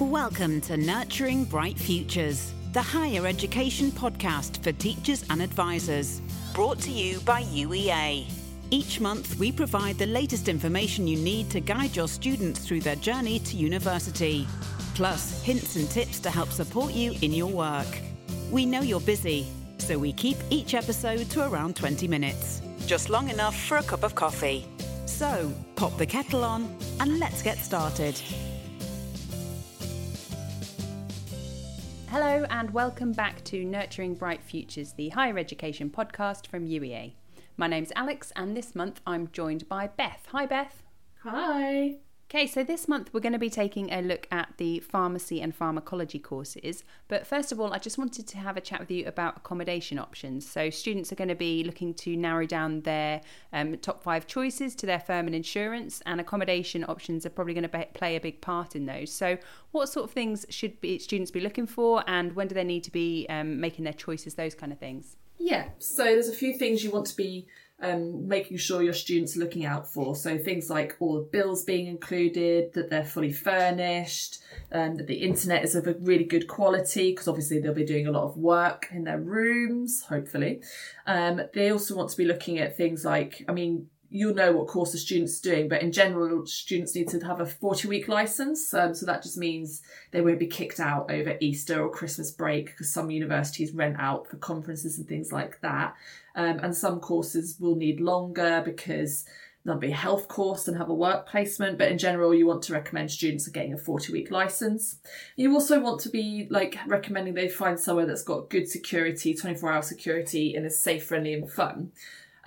Welcome to Nurturing Bright Futures, the higher education podcast for teachers and advisors, brought to you by UEA. Each month, we provide the latest information you need to guide your students through their journey to university, plus hints and tips to help support you in your work. We know you're busy, so we keep each episode to around 20 minutes, just long enough for a cup of coffee. So, pop the kettle on and let's get started. Hello, and welcome back to Nurturing Bright Futures, the higher education podcast from UEA. My name's Alex, and this month I'm joined by Beth. Hi, Beth. Hi. Okay, so this month we're going to be taking a look at the pharmacy and pharmacology courses. But first of all, I just wanted to have a chat with you about accommodation options. So, students are going to be looking to narrow down their um, top five choices to their firm and insurance, and accommodation options are probably going to be- play a big part in those. So, what sort of things should be, students be looking for, and when do they need to be um, making their choices, those kind of things? Yeah, so there's a few things you want to be um, making sure your students are looking out for. So things like all the bills being included, that they're fully furnished, um, that the internet is of a really good quality because obviously they'll be doing a lot of work in their rooms, hopefully. Um, they also want to be looking at things like, I mean, you'll know what course the student's doing, but in general, students need to have a 40 week license. Um, so that just means they won't be kicked out over Easter or Christmas break because some universities rent out for conferences and things like that. Um, and some courses will need longer because there'll be a health course and have a work placement. But in general, you want to recommend students are getting a 40 week license. You also want to be like recommending they find somewhere that's got good security, 24 hour security, and is safe, friendly, and fun.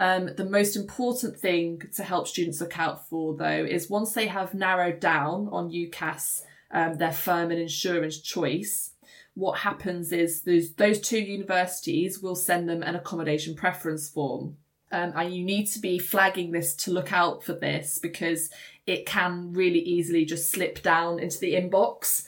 Um, the most important thing to help students look out for, though, is once they have narrowed down on UCAS um, their firm and insurance choice, what happens is those, those two universities will send them an accommodation preference form. Um, and you need to be flagging this to look out for this because it can really easily just slip down into the inbox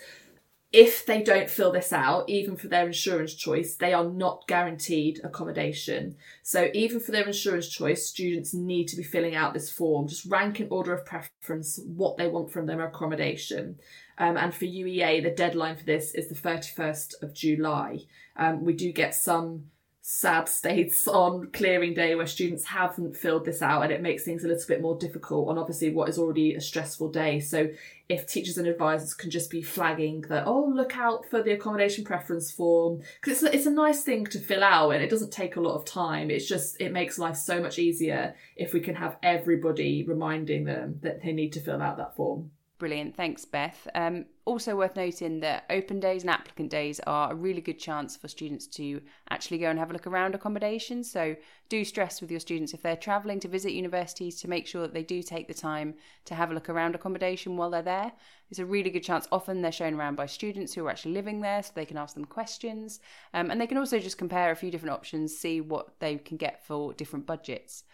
if they don't fill this out, even for their insurance choice, they are not guaranteed accommodation. So, even for their insurance choice, students need to be filling out this form, just rank in order of preference what they want from their accommodation. Um, and for UEA, the deadline for this is the 31st of July. Um, we do get some sad states on clearing day where students haven't filled this out and it makes things a little bit more difficult on obviously what is already a stressful day. So if teachers and advisors can just be flagging that oh look out for the accommodation preference form because it's, it's a nice thing to fill out and it doesn't take a lot of time. It's just it makes life so much easier if we can have everybody reminding them that they need to fill out that form Brilliant. Thanks, Beth. Um, also worth noting that open days and applicant days are a really good chance for students to actually go and have a look around accommodation. So do stress with your students if they're travelling to visit universities to make sure that they do take the time to have a look around accommodation while they're there. It's a really good chance. Often they're shown around by students who are actually living there so they can ask them questions. Um, and they can also just compare a few different options, see what they can get for different budgets.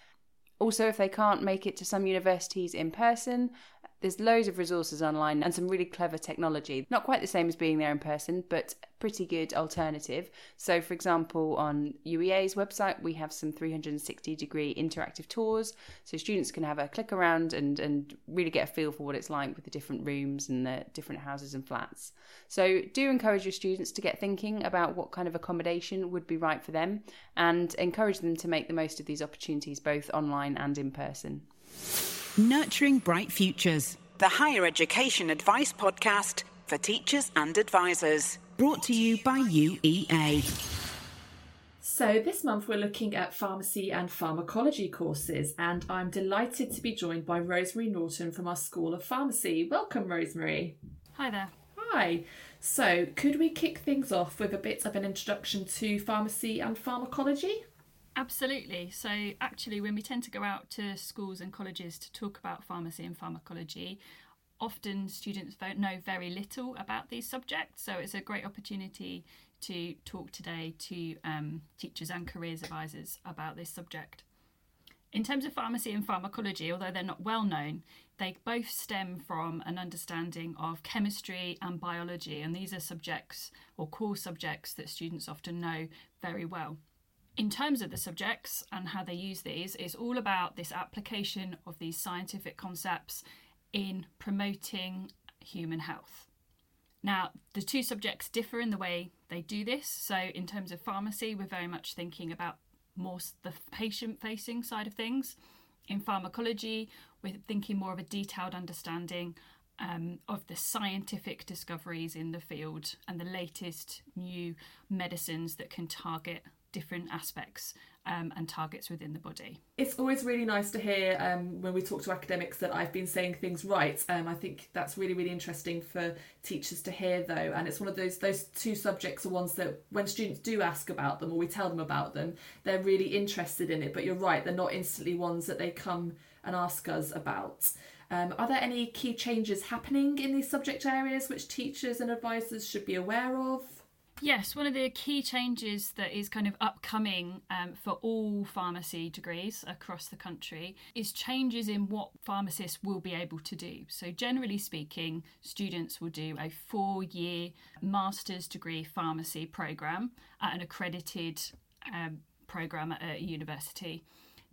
Also, if they can't make it to some universities in person, there's loads of resources online and some really clever technology. Not quite the same as being there in person, but pretty good alternative. So, for example, on UEA's website, we have some 360 degree interactive tours. So, students can have a click around and, and really get a feel for what it's like with the different rooms and the different houses and flats. So, do encourage your students to get thinking about what kind of accommodation would be right for them and encourage them to make the most of these opportunities both online and in person. Nurturing Bright Futures, the higher education advice podcast for teachers and advisors. Brought to you by UEA. So, this month we're looking at pharmacy and pharmacology courses, and I'm delighted to be joined by Rosemary Norton from our School of Pharmacy. Welcome, Rosemary. Hi there. Hi. So, could we kick things off with a bit of an introduction to pharmacy and pharmacology? Absolutely. So, actually, when we tend to go out to schools and colleges to talk about pharmacy and pharmacology, often students know very little about these subjects. So, it's a great opportunity to talk today to um, teachers and careers advisors about this subject. In terms of pharmacy and pharmacology, although they're not well known, they both stem from an understanding of chemistry and biology, and these are subjects or core subjects that students often know very well in terms of the subjects and how they use these, it's all about this application of these scientific concepts in promoting human health. Now, the two subjects differ in the way they do this. So, in terms of pharmacy, we're very much thinking about more the patient facing side of things. In pharmacology, we're thinking more of a detailed understanding um, of the scientific discoveries in the field and the latest new medicines that can target different aspects um, and targets within the body. It's always really nice to hear um, when we talk to academics that I've been saying things right. Um, I think that's really, really interesting for teachers to hear, though. And it's one of those those two subjects are ones that when students do ask about them or we tell them about them, they're really interested in it. But you're right, they're not instantly ones that they come and ask us about. Um, are there any key changes happening in these subject areas which teachers and advisors should be aware of? Yes, one of the key changes that is kind of upcoming um, for all pharmacy degrees across the country is changes in what pharmacists will be able to do. So, generally speaking, students will do a four year master's degree pharmacy program at an accredited um, program at a university.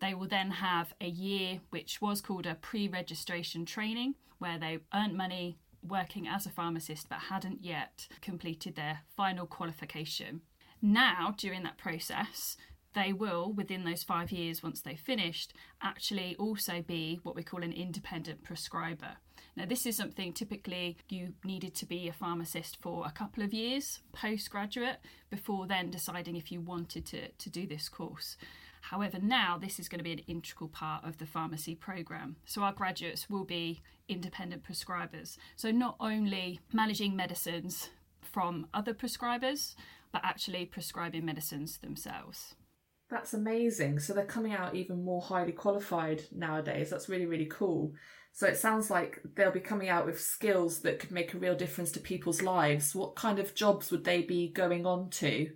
They will then have a year which was called a pre registration training, where they earned money working as a pharmacist but hadn't yet completed their final qualification. Now, during that process, they will, within those five years once they've finished, actually also be what we call an independent prescriber. Now, this is something typically you needed to be a pharmacist for a couple of years postgraduate before then deciding if you wanted to, to do this course. However, now this is going to be an integral part of the pharmacy program. So our graduates will be independent prescribers. So not only managing medicines from other prescribers, but actually prescribing medicines themselves. That's amazing. So they're coming out even more highly qualified nowadays. That's really, really cool. So it sounds like they'll be coming out with skills that could make a real difference to people's lives. What kind of jobs would they be going on to?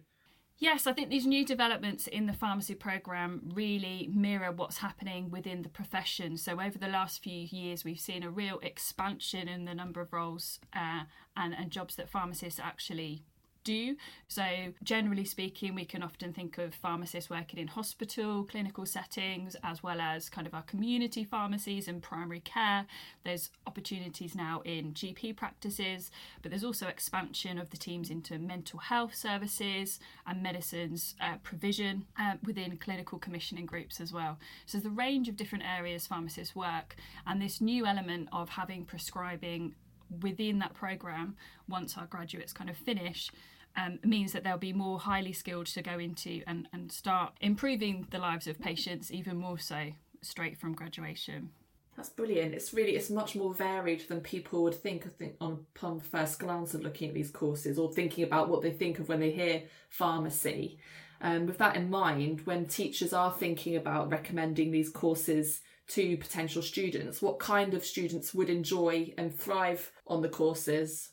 Yes, I think these new developments in the pharmacy programme really mirror what's happening within the profession. So, over the last few years, we've seen a real expansion in the number of roles uh, and, and jobs that pharmacists actually do. So, generally speaking, we can often think of pharmacists working in hospital, clinical settings, as well as kind of our community pharmacies and primary care. There's opportunities now in GP practices, but there's also expansion of the teams into mental health services and medicines uh, provision uh, within clinical commissioning groups as well. So, there's a range of different areas pharmacists work, and this new element of having prescribing within that program once our graduates kind of finish um, means that they'll be more highly skilled to go into and, and start improving the lives of patients even more so straight from graduation. That's brilliant. It's really it's much more varied than people would think. I think on upon first glance of looking at these courses or thinking about what they think of when they hear pharmacy. Um, with that in mind, when teachers are thinking about recommending these courses to potential students, what kind of students would enjoy and thrive on the courses?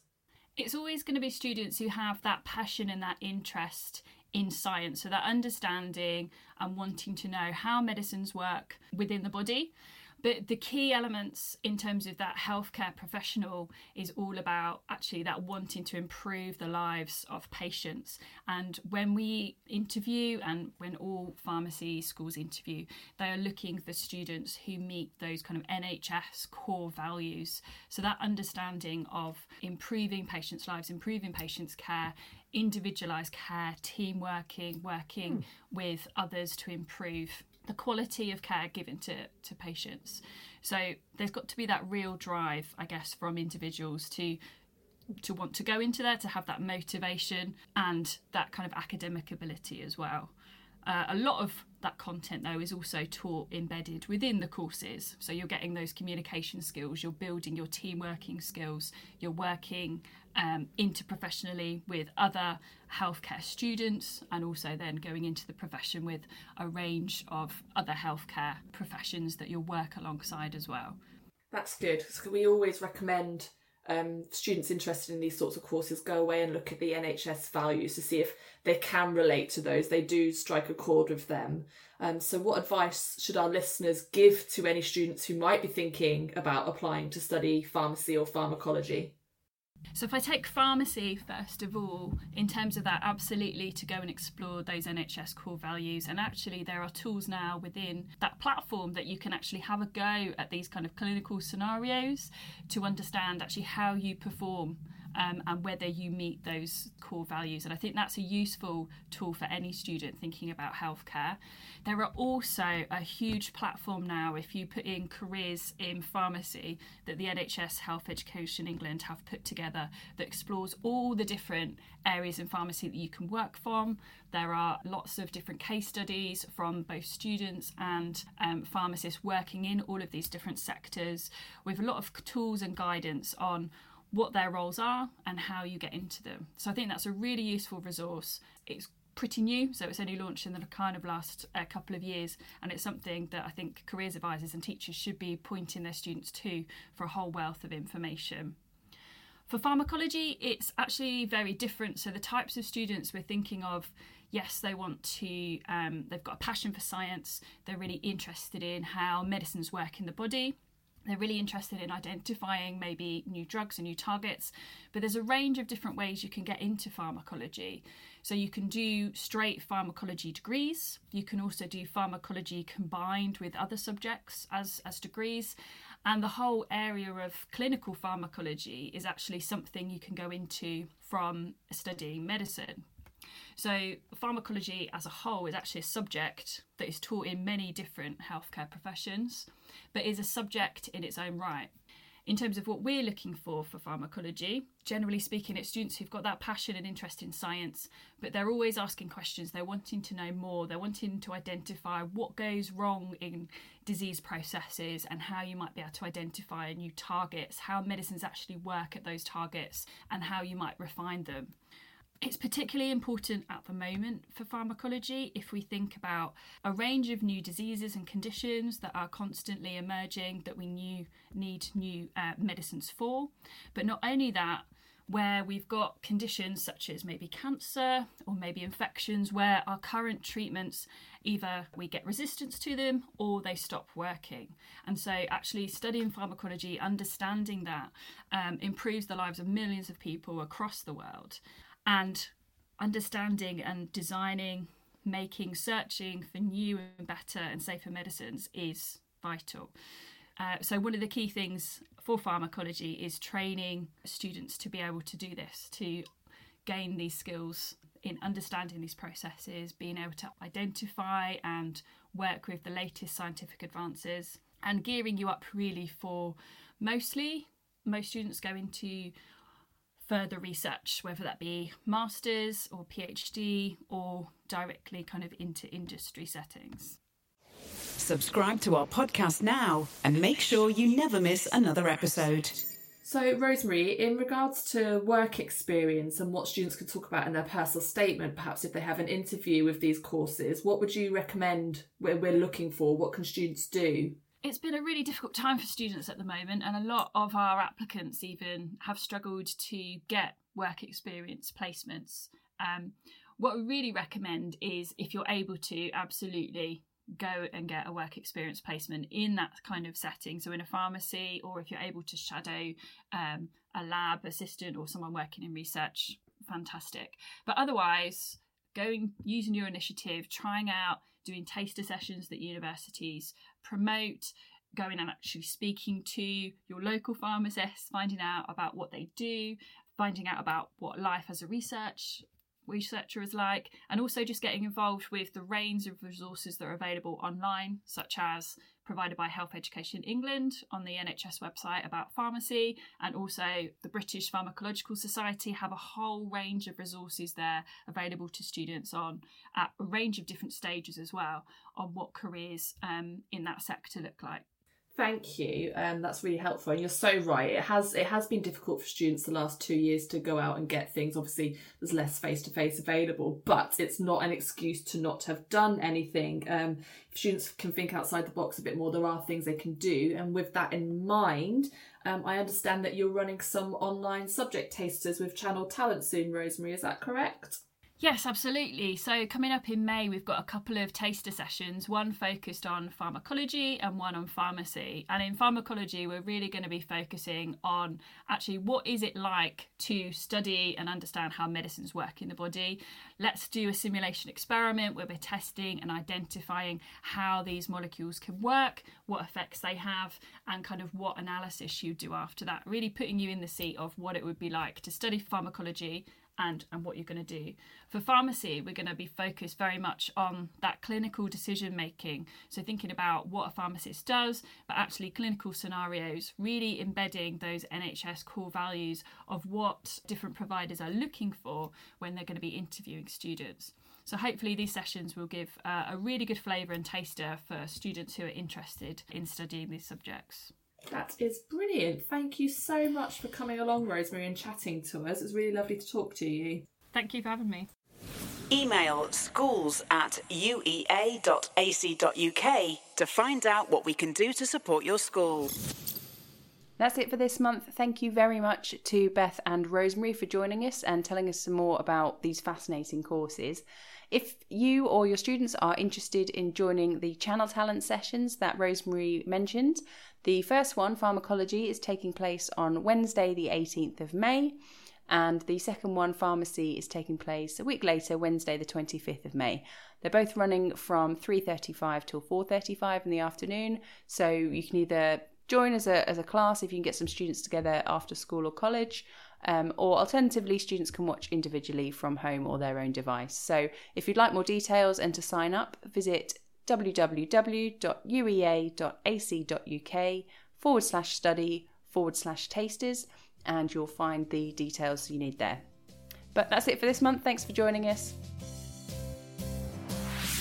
it's always going to be students who have that passion and that interest in science, so that understanding and wanting to know how medicines work within the body. But the key elements in terms of that healthcare professional is all about actually that wanting to improve the lives of patients. And when we interview and when all pharmacy schools interview, they are looking for students who meet those kind of NHS core values. So that understanding of improving patients' lives, improving patients' care, individualized care, team working, working mm. with others to improve the quality of care given to, to patients. So there's got to be that real drive, I guess, from individuals to to want to go into there, to have that motivation and that kind of academic ability as well. Uh, a lot of that content, though, is also taught embedded within the courses. So you're getting those communication skills, you're building your team working skills, you're working um, interprofessionally with other healthcare students, and also then going into the profession with a range of other healthcare professions that you'll work alongside as well. That's good. So we always recommend um, students interested in these sorts of courses go away and look at the NHS values to see if they can relate to those. They do strike a chord with them. Um, so, what advice should our listeners give to any students who might be thinking about applying to study pharmacy or pharmacology? So, if I take pharmacy first of all, in terms of that, absolutely to go and explore those NHS core values. And actually, there are tools now within that platform that you can actually have a go at these kind of clinical scenarios to understand actually how you perform um, and whether you meet those core values. And I think that's a useful tool for any student thinking about healthcare. There are also a huge platform now, if you put in careers in pharmacy, that the NHS Health Education England have put together that explores all the different areas in pharmacy that you can work from. There are lots of different case studies from both students and um, pharmacists working in all of these different sectors with a lot of tools and guidance on what their roles are and how you get into them. So I think that's a really useful resource. It's pretty new, so it's only launched in the kind of last uh, couple of years, and it's something that I think careers advisors and teachers should be pointing their students to for a whole wealth of information. For pharmacology, it's actually very different. So the types of students we're thinking of, yes, they want to, um, they've got a passion for science. They're really interested in how medicines work in the body. They're really interested in identifying maybe new drugs and new targets, but there's a range of different ways you can get into pharmacology. So you can do straight pharmacology degrees. You can also do pharmacology combined with other subjects as, as degrees. And the whole area of clinical pharmacology is actually something you can go into from studying medicine. So, pharmacology as a whole is actually a subject that is taught in many different healthcare professions, but is a subject in its own right in terms of what we're looking for for pharmacology. Generally speaking, it's students who've got that passion and interest in science, but they're always asking questions. They're wanting to know more. They're wanting to identify what goes wrong in disease processes and how you might be able to identify new targets, how medicines actually work at those targets, and how you might refine them. It's particularly important at the moment for pharmacology if we think about a range of new diseases and conditions that are constantly emerging that we need new uh, medicines for. But not only that, where we've got conditions such as maybe cancer or maybe infections where our current treatments either we get resistance to them or they stop working. And so, actually, studying pharmacology, understanding that, um, improves the lives of millions of people across the world and understanding and designing, making, searching for new and better and safer medicines is vital. Uh, so, one of the key things for pharmacology is training students to be able to do this, to gain these skills in understanding these processes, being able to identify and work with the latest scientific advances, and gearing you up really for mostly most students go into further research, whether that be master's or PhD or directly kind of into industry settings. Subscribe to our podcast now and make sure you never miss another episode. So, Rosemary, in regards to work experience and what students could talk about in their personal statement, perhaps if they have an interview with these courses, what would you recommend where we're looking for? What can students do? It's been a really difficult time for students at the moment, and a lot of our applicants even have struggled to get work experience placements. Um, what we really recommend is if you're able to, absolutely go and get a work experience placement in that kind of setting. So, in a pharmacy, or if you're able to shadow um, a lab assistant or someone working in research, fantastic. But otherwise, going using your initiative, trying out doing taster sessions that universities promote, going and actually speaking to your local pharmacists, finding out about what they do, finding out about what life as a research researcher is like, and also just getting involved with the range of resources that are available online, such as provided by Health Education England on the NHS website about pharmacy, and also the British Pharmacological Society have a whole range of resources there available to students on at a range of different stages as well on what careers um, in that sector look like. Thank you. Um, that's really helpful. And you're so right. It has it has been difficult for students the last two years to go out and get things. Obviously, there's less face to face available, but it's not an excuse to not have done anything. Um, if students can think outside the box a bit more, there are things they can do. And with that in mind, um, I understand that you're running some online subject tasters with Channel Talent soon, Rosemary. Is that correct? Yes, absolutely. So, coming up in May, we've got a couple of taster sessions, one focused on pharmacology and one on pharmacy. And in pharmacology, we're really going to be focusing on actually what is it like to study and understand how medicines work in the body. Let's do a simulation experiment where we're testing and identifying how these molecules can work, what effects they have, and kind of what analysis you do after that. Really putting you in the seat of what it would be like to study pharmacology and and what you're going to do. For pharmacy, we're going to be focused very much on that clinical decision making. So thinking about what a pharmacist does, but actually clinical scenarios, really embedding those NHS core values of what different providers are looking for when they're going to be interviewing students. So hopefully these sessions will give uh, a really good flavour and taster for students who are interested in studying these subjects. That is brilliant. Thank you so much for coming along, Rosemary, and chatting to us. It's really lovely to talk to you. Thank you for having me. Email schools at uea.ac.uk to find out what we can do to support your school. That's it for this month. Thank you very much to Beth and Rosemary for joining us and telling us some more about these fascinating courses. If you or your students are interested in joining the Channel Talent sessions that Rosemary mentioned, the first one, Pharmacology, is taking place on Wednesday, the 18th of May, and the second one, Pharmacy, is taking place a week later, Wednesday, the 25th of May. They're both running from 3:35 till 4:35 in the afternoon, so you can either join as a as a class if you can get some students together after school or college, um, or alternatively, students can watch individually from home or their own device. So, if you'd like more details and to sign up, visit www.uea.ac.uk forward slash study forward slash tasters, and you'll find the details you need there. But that's it for this month. Thanks for joining us.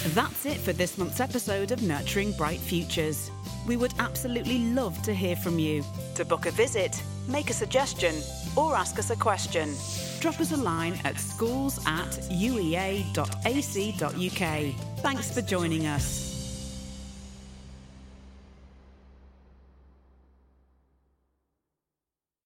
That's it for this month's episode of Nurturing Bright Futures. We would absolutely love to hear from you. To book a visit, make a suggestion, or ask us a question, drop us a line at schools at uea.ac.uk. Thanks for joining us.